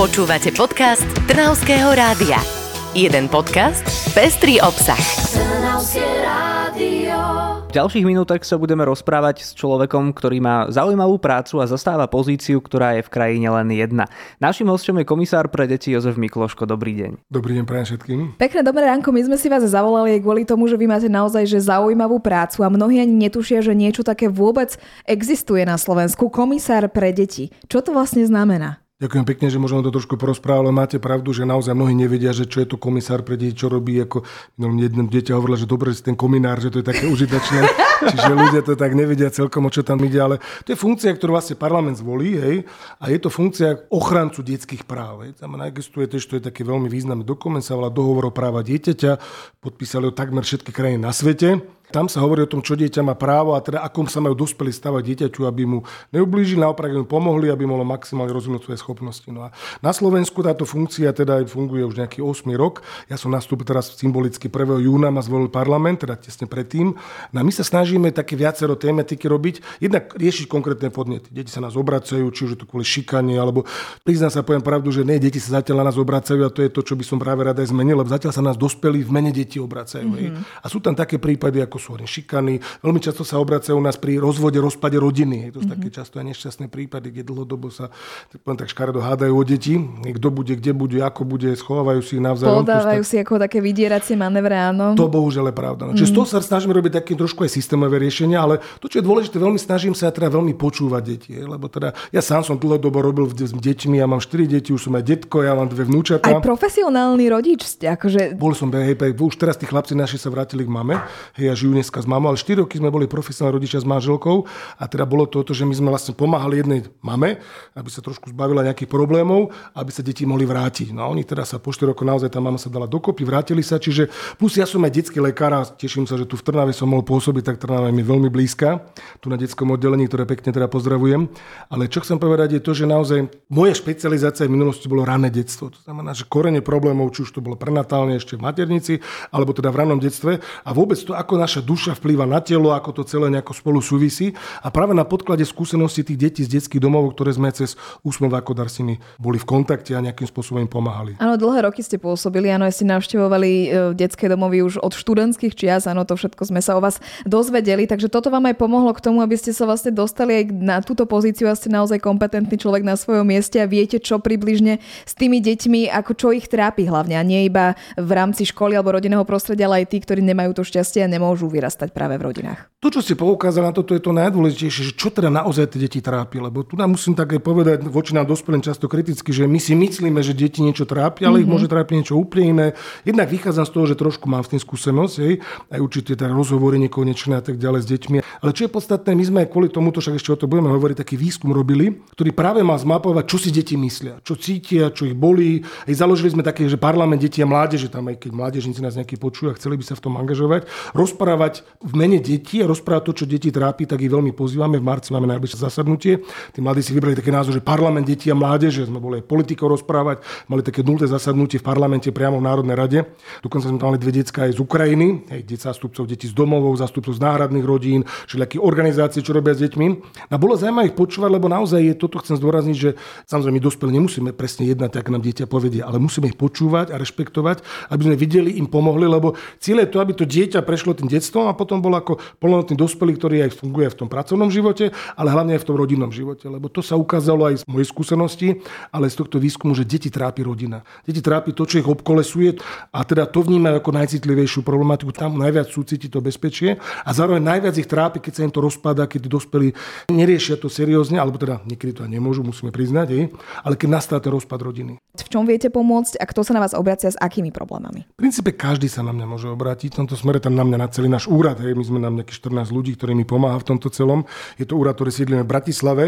Počúvate podcast Trnavského rádia. Jeden podcast, pestrý obsah. Trnavské rádio. V ďalších minútach sa budeme rozprávať s človekom, ktorý má zaujímavú prácu a zastáva pozíciu, ktorá je v krajine len jedna. Našim hostom je komisár pre deti Jozef Mikloško. Dobrý deň. Dobrý deň prajem všetkým. Pekné dobré ránko, my sme si vás zavolali kvôli tomu, že vy máte naozaj že zaujímavú prácu a mnohí ani netušia, že niečo také vôbec existuje na Slovensku. Komisár pre deti. Čo to vlastne znamená? Ďakujem pekne, že môžem to trošku porozprávať, ale máte pravdu, že naozaj mnohí nevedia, že čo je to komisár pre deti, čo robí. Ako jedno dieťa hovorilo, že dobre, že ten kominár, že to je také užitočné. Čiže ľudia to tak nevedia celkom, o čo tam ide, ale to je funkcia, ktorú vlastne parlament zvolí, hej, a je to funkcia ochrancu detských práv. Hej. Tam existuje tiež, to je taký veľmi významný dokument, sa volá dohovor o práva dieťaťa, podpísali ho takmer všetky krajiny na svete. Tam sa hovorí o tom, čo dieťa má právo a teda akom sa majú dospelí stavať dieťaťu, aby mu neublížili, naopak mu pomohli, aby mohlo maximálne rozvinúť svoje schopnosti. No a na Slovensku táto funkcia teda funguje už nejaký 8 rok. Ja som nastúpil teraz symbolicky 1. júna, ma zvolil parlament, teda tesne predtým. No a my sa snažíme také viacero tematiky robiť. Jednak riešiť konkrétne podnety. Deti sa nás obracajú, či už je to kvôli šikanie, alebo priznám sa, poviem pravdu, že nie, deti sa zatiaľ na nás obracajú a to je to, čo by som práve rada aj zmenil, lebo zatiaľ sa nás dospelí v mene detí obracajú. Mm-hmm. A sú tam také prípady, ako sú šikany. Veľmi často sa obracajú u nás pri rozvode, rozpade rodiny. To sú mm-hmm. také často aj nešťastné prípady, kde dlhodobo sa tak, tak škaredo hádajú o deti. Kto bude, kde bude, ako bude, schovávajú si ich navzájom. Podávajú si ako také vydieracie manévre, áno. To bohužiaľ je pravda. No. Čiže mm-hmm. z toho sa snažíme robiť také trošku aj systémové riešenia, ale to, čo je dôležité, veľmi snažím sa teda veľmi počúvať deti. Lebo teda ja sám som dlhodobo robil s deťmi, ja mám 4 deti, už som aj detko, ja mám dve vnúčatá. Aj profesionálny rodič ste, akože... Bol som, hej, už teraz tí chlapci naši sa vrátili k mame, hej, a žijú dneska s mamou, ale 4 roky sme boli profesionálni rodičia s manželkou a teda bolo to, to, že my sme vlastne pomáhali jednej mame, aby sa trošku zbavila nejakých problémov, aby sa deti mohli vrátiť. No oni teda sa po 4 rokoch naozaj tá mama sa dala dokopy, vrátili sa, čiže plus ja som aj detský lekár a teším sa, že tu v Trnave som mohol pôsobiť, tak Trnava mi veľmi blízka, tu na detskom oddelení, ktoré pekne teda pozdravujem. Ale čo chcem povedať je to, že naozaj moja špecializácia v minulosti bolo rané detstvo. To znamená, že korene problémov, či už to bolo prenatálne ešte v maternici, alebo teda v ranom detstve a vôbec to, ako naša duša vplýva na telo, ako to celé nejako spolu súvisí. A práve na podklade skúsenosti tých detí z detských domov, ktoré sme cez úsmev ako Darsiny boli v kontakte a nejakým spôsobom im pomáhali. Áno, dlhé roky ste pôsobili, áno, ste navštevovali e, detské domovy už od študentských čias, áno, to všetko sme sa o vás dozvedeli, takže toto vám aj pomohlo k tomu, aby ste sa vlastne dostali aj na túto pozíciu a ste naozaj kompetentný človek na svojom mieste a viete, čo približne s tými deťmi, ako čo ich trápi hlavne a nie iba v rámci školy alebo rodinného prostredia, ale aj tí, ktorí nemajú to šťastie a nemôžu vyrastať práve v rodinách. To, čo ste poukázali na toto, je to najdôležitejšie, že čo teda naozaj tie deti trápi. Lebo tu nám musím také povedať voči nám dospelým často kriticky, že my si myslíme, že deti niečo trápi, ale mm-hmm. ich mhm. môže trápiť niečo úplne iné. Jednak vychádzam z toho, že trošku mám v tým skúsenosť, hej, aj určite teda rozhovory nekonečné a tak ďalej s deťmi. Ale čo je podstatné, my sme aj kvôli tomuto, však ešte o to budeme hovoriť, taký výskum robili, ktorý práve má zmapovať, čo si deti myslia, čo cítia, čo ich bolí. Aj založili sme také, že parlament detí a mládeže, tam aj keď mládežníci nás nejaký počujú a chceli by sa v tom angažovať, rozprávať v mene detí a rozprávať to, čo deti trápi, tak ich veľmi pozývame. V marci máme najbližšie zasadnutie. Tí mladí si vybrali také názor, že parlament detí a mládeže, sme boli aj politikov rozprávať, mali také nulté zasadnutie v parlamente priamo v Národnej rade. Dokonca sme tam mali dve detská aj z Ukrajiny, aj zástupcov detí z domovov, zástupcov z náhradných rodín, všelijakých organizácií, čo robia s deťmi. A bolo zaujímavé ich počúvať, lebo naozaj je toto chcem zdôrazniť, že samozrejme my dospelí nemusíme presne jednať, tak nám dieťa povedia, ale musíme ich počúvať a rešpektovať, aby sme videli, im pomohli, lebo cieľ je to, aby to dieťa prešlo tým detstvom a potom bolo ako plnohodnotný dospelý, ktorý aj funguje v tom pracovnom živote, ale hlavne aj v tom rodinnom živote. Lebo to sa ukázalo aj z mojej skúsenosti, ale z tohto výskumu, že deti trápi rodina. Deti trápi to, čo ich obkolesuje a teda to vnímajú ako najcitlivejšiu problematiku. Tam najviac súciti to bezpečie a zároveň najviac ich trápi, keď sa im to rozpadá, keď dospelí neriešia to seriózne, alebo teda niekedy to aj nemôžu, musíme priznať, aj, ale keď nastá ten rozpad rodiny. V čom viete pomôcť a kto sa na vás obracia s akými problémami? V princípe každý sa na mňa môže obrátiť. V tomto smere tam na mňa na celý náš úrad. Hej. My sme na nejakých 14 ľudí, ktorí mi pomáha v tomto celom. Je to úrad, ktorý sídlíme v Bratislave,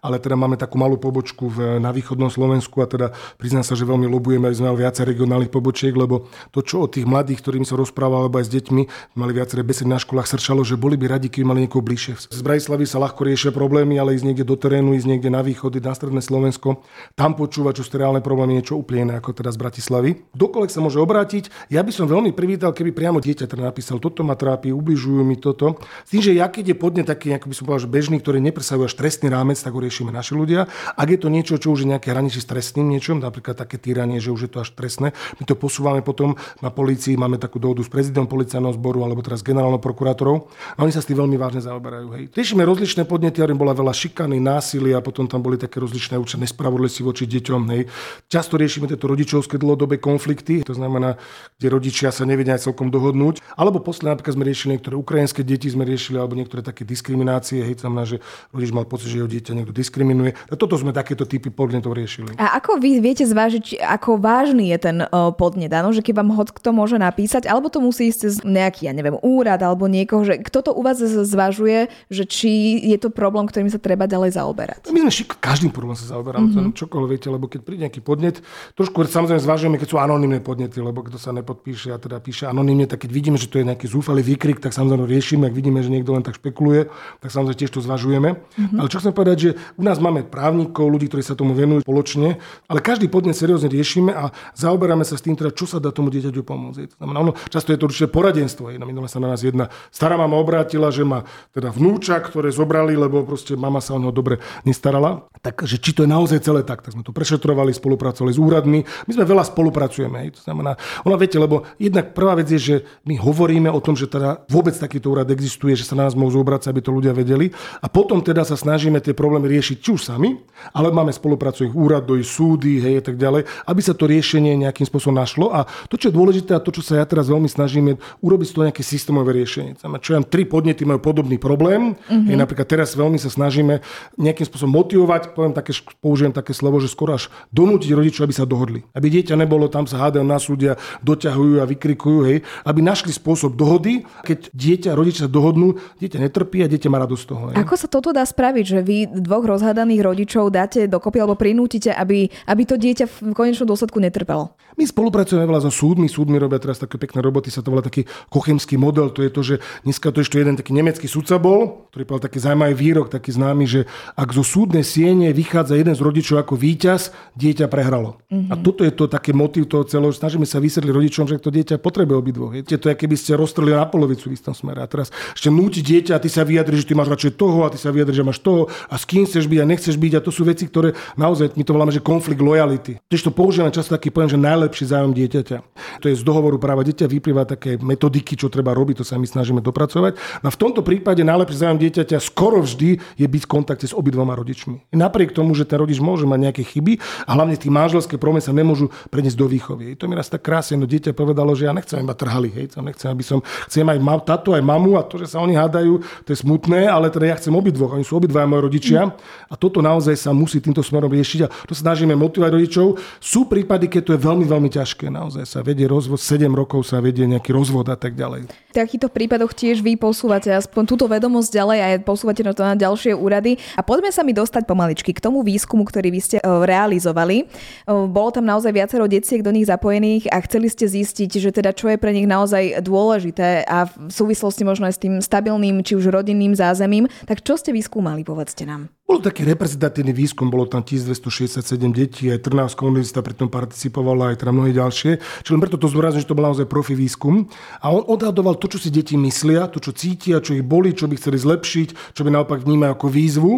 ale teda máme takú malú pobočku v, na východnom Slovensku a teda priznám sa, že veľmi lobujeme, aby sme viacej regionálnych pobočiek, lebo to, čo od tých mladých, ktorými sa rozprával, alebo aj s deťmi, mali viaceré besedy na školách, srčalo, že boli by radi, keby mali niekoho bližšie. Z Bratislavy sa ľahko riešia problémy, ale ísť niekde do terénu, ísť niekde na východ, na stredné Slovensko, tam počúvať, čo ste reálne problémy niečo úplne iné ako teda z Bratislavy. Kdokoľvek sa môže obrátiť. Ja by som veľmi privítal, keby priamo dieťa teda napísal, toto ma trápi, ubližujú mi toto. S tým, že ja keď je podne taký, ako by som povedal, že bežný, ktorý nepresahuje až trestný rámec, tak ho riešime naši ľudia. Ak je to niečo, čo už je nejaké hraničí s trestným niečom, napríklad také týranie, že už je to až trestné, my to posúvame potom na polícii, máme takú dohodu s prezidentom policajného zboru alebo teraz generálnou prokurátorou a oni sa s tým veľmi vážne zaoberajú. Hej. Riešime rozličné podnety, ale bola veľa šikany, násilia, potom tam boli také rozličné určité nespravodlivosti voči deťom. Hej. Často riešime tieto rodičovské dlhodobé konflikty, to znamená, kde rodičia sa nevedia celkom dohodnúť. Alebo posledne napríklad sme riešili niektoré ukrajinské deti, sme riešili, alebo niektoré také diskriminácie, hej, znamená, že rodič mal pocit, že jeho dieťa niekto diskriminuje. A toto sme takéto typy podnetov riešili. A ako vy viete zvážiť, ako vážny je ten podnet? Áno, že keď vám hoď kto môže napísať, alebo to musí ísť cez nejaký, ja neviem, úrad alebo niekoho, že kto to u vás zvažuje, že či je to problém, ktorým sa treba ďalej zaoberať? My sme šik, každým problém sa zaoberáme, mm-hmm. čokoľvek viete, lebo keď príde nejaký podnet, trošku samozrejme zvažujeme, keď sú anonimné podnety, lebo kto sa nepodpíše a teda píše anonimne, tak keď vidíme, že to je nejaký zúfalý výkrik, tak samozrejme riešime, ak vidíme, že niekto len tak špekuluje, tak samozrejme tiež to zvažujeme. Mm-hmm. Ale čo chcem povedať, že u nás máme právnikov, ľudí, ktorí sa tomu venujú spoločne, ale každý podnet seriózne riešime a zaoberáme sa s tým, teda, čo sa dá tomu dieťaťu pomôcť. Znamená, ono, často je to určite poradenstvo. Na minule sa na nás jedna stará mama obrátila, že má teda vnúča, ktoré zobrali, lebo proste mama sa o neho dobre nestarala. Takže či to je naozaj celé tak, tak sme to prešetrovali, spolupracovali s úradmi. My sme veľa spolupracujeme. Hej. To znamená, ona viete, lebo jednak prvá vec je, že my hovoríme o tom, že teda vôbec takýto úrad existuje, že sa na nás môžu obracať, aby to ľudia vedeli. A potom teda sa snažíme tie problémy riešiť či už sami, ale máme spolupracujúcich úrady, súdy, hej, a tak ďalej, aby sa to riešenie nejakým spôsobom našlo. A to, čo je dôležité a to, čo sa ja teraz veľmi snažím, je urobiť toho nejaké systémové riešenie. Znamená, čo ja tri podnety majú podobný problém. Mm-hmm. Hej, napríklad teraz veľmi sa snažíme nejakým spôsobom motivovať, poviem také, použijem také slovo, že skoro až donútiť rodičov, aby sa dohodli. Aby dieťa nebolo, tam sa hádajú na súdia, doťahujú a vykrikujú, hej, aby našli spôsob dohody. Keď dieťa rodičia dohodnú, dieťa netrpí a dieťa má radosť z toho. Hej. Ako sa toto dá spraviť, že vy dvoch rozhádaných rodičov dáte dokopy alebo prinútite, aby, aby to dieťa v konečnom dôsledku netrpelo? My spolupracujeme veľa so súdmi, súdmi robia teraz také pekné roboty, sa to volá taký kochemský model, to je to, že dneska to ešte jeden taký nemecký sudca bol, ktorý povedal taký zaujímavý výrok, taký známy, že ak zo súdnej siene vychádza jeden z rodičov ako víťaz, dieťa prehralo. Mm-hmm. A toto je to také motiv toho celého, snažíme sa vysvetliť rodičom, že to dieťa potrebuje obidvoch. Je to, keby ste roztreli na polovicu v istom smere. A teraz ešte núti dieťa a ty sa vyjadri, že ty máš radšej toho a ty sa vyjadri, že máš toho a s kým chceš byť a nechceš byť. A to sú veci, ktoré naozaj, my to voláme, že konflikt lojality. Tiež to používame často taký pojem, že najlepší zájom dieťaťa. To je z dohovoru práva dieťa vyplýva také metodiky, čo treba robiť, to sa my snažíme dopracovať. No v tomto prípade najlepší zájom dieťaťa skoro vždy je byť v kontakte s obidvoma rodičmi. Napriek tomu, že ten rodič môže mať nejaké chyby a hlavne tí manželské problémy sa nemôžu preniesť do výchovy. To mi raz tak krásne, no dieťa povedalo, že ja nechcem iba trhali, hej, nechcem, aby som, chcem aj mam, tato, aj mamu a to, že sa oni hádajú, to je smutné, ale teda ja chcem obidvoch, oni sú obidva moji rodičia a toto naozaj sa musí týmto smerom riešiť a to snažíme motivovať rodičov. Sú prípady, keď to je veľmi, veľmi ťažké, naozaj sa vedie rozvod, 7 rokov sa vedie nejaký rozvod a tak ďalej. V takýchto prípadoch tiež vy posúvate aspoň túto vedomosť ďalej a posúvate na to na ďalšie úrady. A poďme sa mi dostať pomaličky k tomu výskumu, ktorý vy ste e, realizovali. E, bolo tam naozaj viacero detiek do nich zapojených a chceli ste zistiť, že teda čo je pre nich naozaj dôležité a v súvislosti možno aj s tým stabilným či už rodinným zázemím. Tak čo ste vyskúmali, povedzte nám. Bol taký reprezentatívny výskum, bolo tam 1267 detí, aj Trnavská univerzita pri tom participovala, aj teda mnohé ďalšie. Čiže len preto to zdôrazňujem, že to bol naozaj profi výskum. A on odhadoval to, čo si deti myslia, to, čo cítia, čo ich boli, čo by chceli zlepšiť, čo by naopak vnímajú ako výzvu.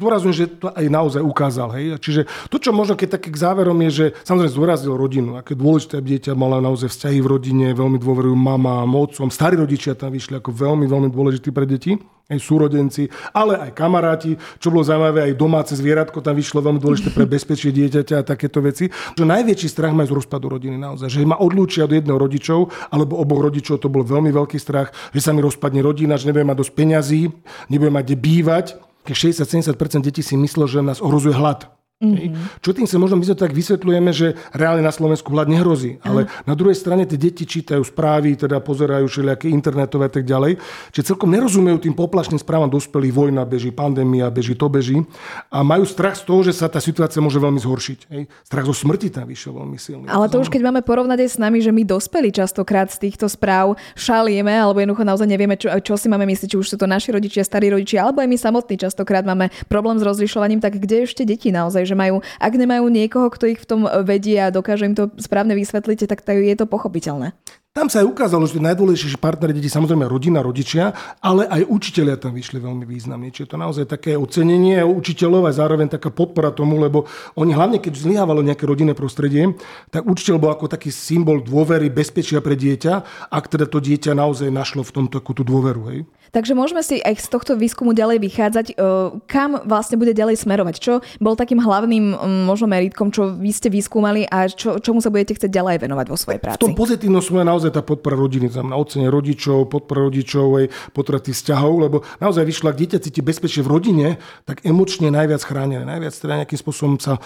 Zdôrazňujem, že to aj naozaj ukázal. Hej. Čiže to, čo možno keď také k záverom je, že samozrejme zdôraznil rodinu, aké dôležité, aby dieťa mala naozaj vzťahy v rodine, veľmi dôverujú mama, otcom, starí rodičia tam vyšli ako veľmi, veľmi dôležití pre deti aj súrodenci, ale aj kamaráti, čo bolo zaujímavé, aj domáce zvieratko tam vyšlo veľmi dôležité pre bezpečie dieťaťa a takéto veci. Že najväčší strach majú z rozpadu rodiny naozaj, že ma odlúčia od jedného rodičov alebo oboch rodičov, to bol veľmi veľký strach, že sa mi rozpadne rodina, že nebudem mať dosť peňazí, nebudem mať kde bývať. 60-70% detí si myslelo, že nás ohrozuje hlad. Mm-hmm. Čo tým sa možno my to tak vysvetľujeme, že reálne na Slovensku hlad nehrozí. Ale mm. na druhej strane tie deti čítajú správy, teda pozerajú všelijaké internetové a tak ďalej. Čiže celkom nerozumejú tým poplašným správam dospelých. Vojna beží, pandémia beží, to beží. A majú strach z toho, že sa tá situácia môže veľmi zhoršiť. Hej. Strach zo smrti tam vyšiel veľmi silný. Ale to už keď máme porovnať aj s nami, že my dospeli častokrát z týchto správ šalieme, alebo jednoducho naozaj nevieme, čo, čo si máme myslieť, či už sú to naši rodičia, starí rodičia, alebo aj my samotní častokrát máme problém s rozlišovaním, tak kde ešte deti naozaj že majú, ak nemajú niekoho, kto ich v tom vedie a dokáže im to správne vysvetliť, tak je to pochopiteľné. Tam sa aj ukázalo, že najdôležitejšie partnery deti samozrejme rodina, rodičia, ale aj učiteľia tam vyšli veľmi významne. Čiže to naozaj také ocenenie učiteľov a zároveň taká podpora tomu, lebo oni hlavne keď zlyhávalo nejaké rodinné prostredie, tak učiteľ bol ako taký symbol dôvery, bezpečia pre dieťa, ak teda to dieťa naozaj našlo v tomto takú tú dôveru. Hej. Takže môžeme si aj z tohto výskumu ďalej vychádzať, e, kam vlastne bude ďalej smerovať. Čo bol takým hlavným možno meritkom, čo vy ste vyskúmali a čo, čomu sa budete chcieť ďalej venovať vo svojej práci? V tom pozitívnom sme naozaj tá podpora rodiny, znamená ocenie rodičov, podpora rodičov, aj podpora tých vzťahov, lebo naozaj vyšla, ak dieťa cíti bezpečie v rodine, tak emočne najviac chránené, najviac teda nejakým spôsobom sa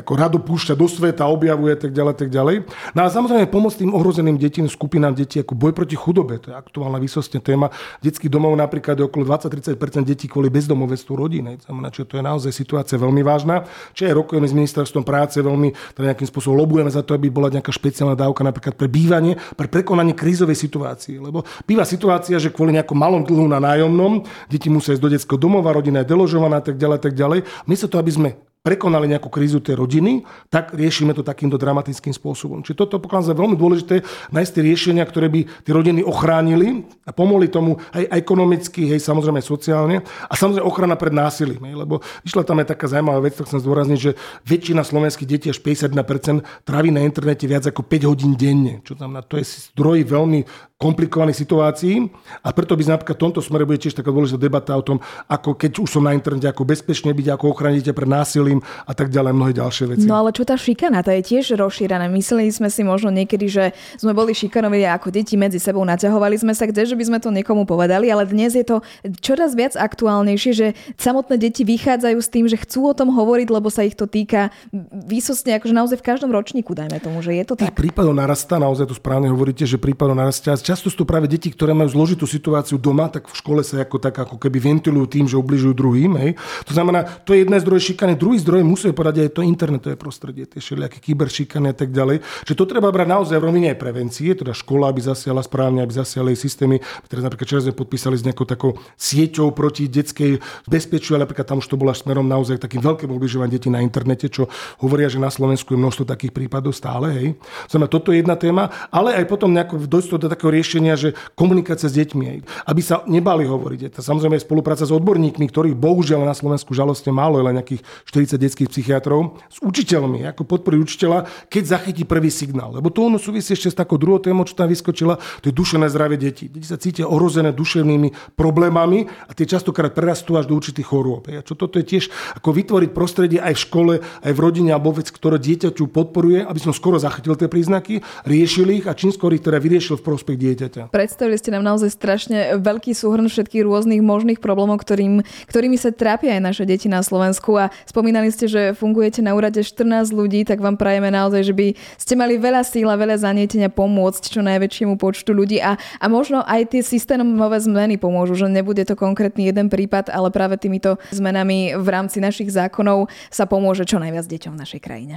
ako rado púšťa do sveta, objavuje tak ďalej, tak ďalej. No a samozrejme pomôcť tým ohrozeným deťom, skupinám detí ako boj proti chudobe, to je aktuálna výsostne téma. Detských domov napríklad je okolo 20-30% detí kvôli bezdomovectvu rodiny. Znamená, že to je naozaj situácia veľmi vážna. Čiže aj rokujeme s ministerstvom práce, veľmi teda nejakým spôsobom lobujeme za to, aby bola nejaká špeciálna dávka napríklad pre bývanie, pre prekonanie krízovej situácie. Lebo býva situácia, že kvôli nejakom malom dlhu na nájomnom deti musia ísť do detského domova, rodina je deložovaná, tak ďalej, tak ďalej. Miesto to, aby sme prekonali nejakú krízu tej rodiny, tak riešime to takýmto dramatickým spôsobom. Čiže toto pokladám za veľmi dôležité nájsť tie riešenia, ktoré by tie rodiny ochránili a pomohli tomu aj ekonomicky, hej, samozrejme aj sociálne a samozrejme ochrana pred násilím. Hej, lebo vyšla tam aj taká zaujímavá vec, tak chcem zdôrazniť, že väčšina slovenských detí až 51% trávi na internete viac ako 5 hodín denne. Čo znamená, to je zdroj veľmi komplikovaných situácií a preto by napríklad v tomto smere bude tiež taká dôležitá debata o tom, ako keď už som na internete, ako bezpečne byť, ako ochrániť pred násilím a tak ďalej, mnohé ďalšie veci. No ale čo tá šikana, tá je tiež rozšírená. Mysleli sme si možno niekedy, že sme boli šikanovi ako deti medzi sebou, naťahovali sme sa kde, že by sme to niekomu povedali, ale dnes je to čoraz viac aktuálnejšie, že samotné deti vychádzajú s tým, že chcú o tom hovoriť, lebo sa ich to týka výsostne, akože naozaj v každom ročníku, dajme tomu, že je to tak. Prípadov narastá, naozaj to správne hovoríte, že prípadov narastá často sú to práve deti, ktoré majú zložitú situáciu doma, tak v škole sa ako, tak, ako keby ventilujú tým, že ubližujú druhým. Hej. To znamená, to je jedna zdroj šikany. Druhý zdroj musí povedať aj to internetové prostredie, tie všelijaké kyberšikany a tak ďalej. Že to treba brať naozaj v rovine aj prevencie, teda škola, aby zasiala správne, aby zasiala jej systémy. Teraz napríklad čas sme podpísali s nejakou takou sieťou proti detskej bezpečiu, ale napríklad tam už to bolo až smerom naozaj takým veľkým ubližovaním detí na internete, čo hovoria, že na Slovensku je množstvo takých prípadov stále. Hej. Znamená, toto je jedna téma, ale aj potom nejako dojsť do takého riešenia, že komunikácia s deťmi, aby sa nebali hovoriť. To samozrejme je spolupráca s odborníkmi, ktorých bohužiaľ na Slovensku žalostne málo, je len nejakých 40 detských psychiatrov, s učiteľmi, ako podporiť učiteľa, keď zachytí prvý signál. Lebo to ono súvisí ešte s takou druhou témou, čo tam vyskočila, to je duševné zdravie detí. Deti sa cítia ohrozené duševnými problémami a tie častokrát prerastú až do určitých chorôb. A čo toto je tiež ako vytvoriť prostredie aj v škole, aj v rodine alebo vec, ktoré dieťaťu podporuje, aby som skoro zachytil tie príznaky, riešil ich a čím skôr ich teda vyriešil v prospech dieťaťa. Predstavili ste nám naozaj strašne veľký súhrn všetkých rôznych možných problémov, ktorým, ktorými sa trápia aj naše deti na Slovensku a spomínali ste, že fungujete na úrade 14 ľudí, tak vám prajeme naozaj, že by ste mali veľa síl a veľa zanietenia pomôcť čo najväčšiemu počtu ľudí a, a možno aj tie systémové zmeny pomôžu, že nebude to konkrétny jeden prípad, ale práve týmito zmenami v rámci našich zákonov sa pomôže čo najviac deťom v našej krajine.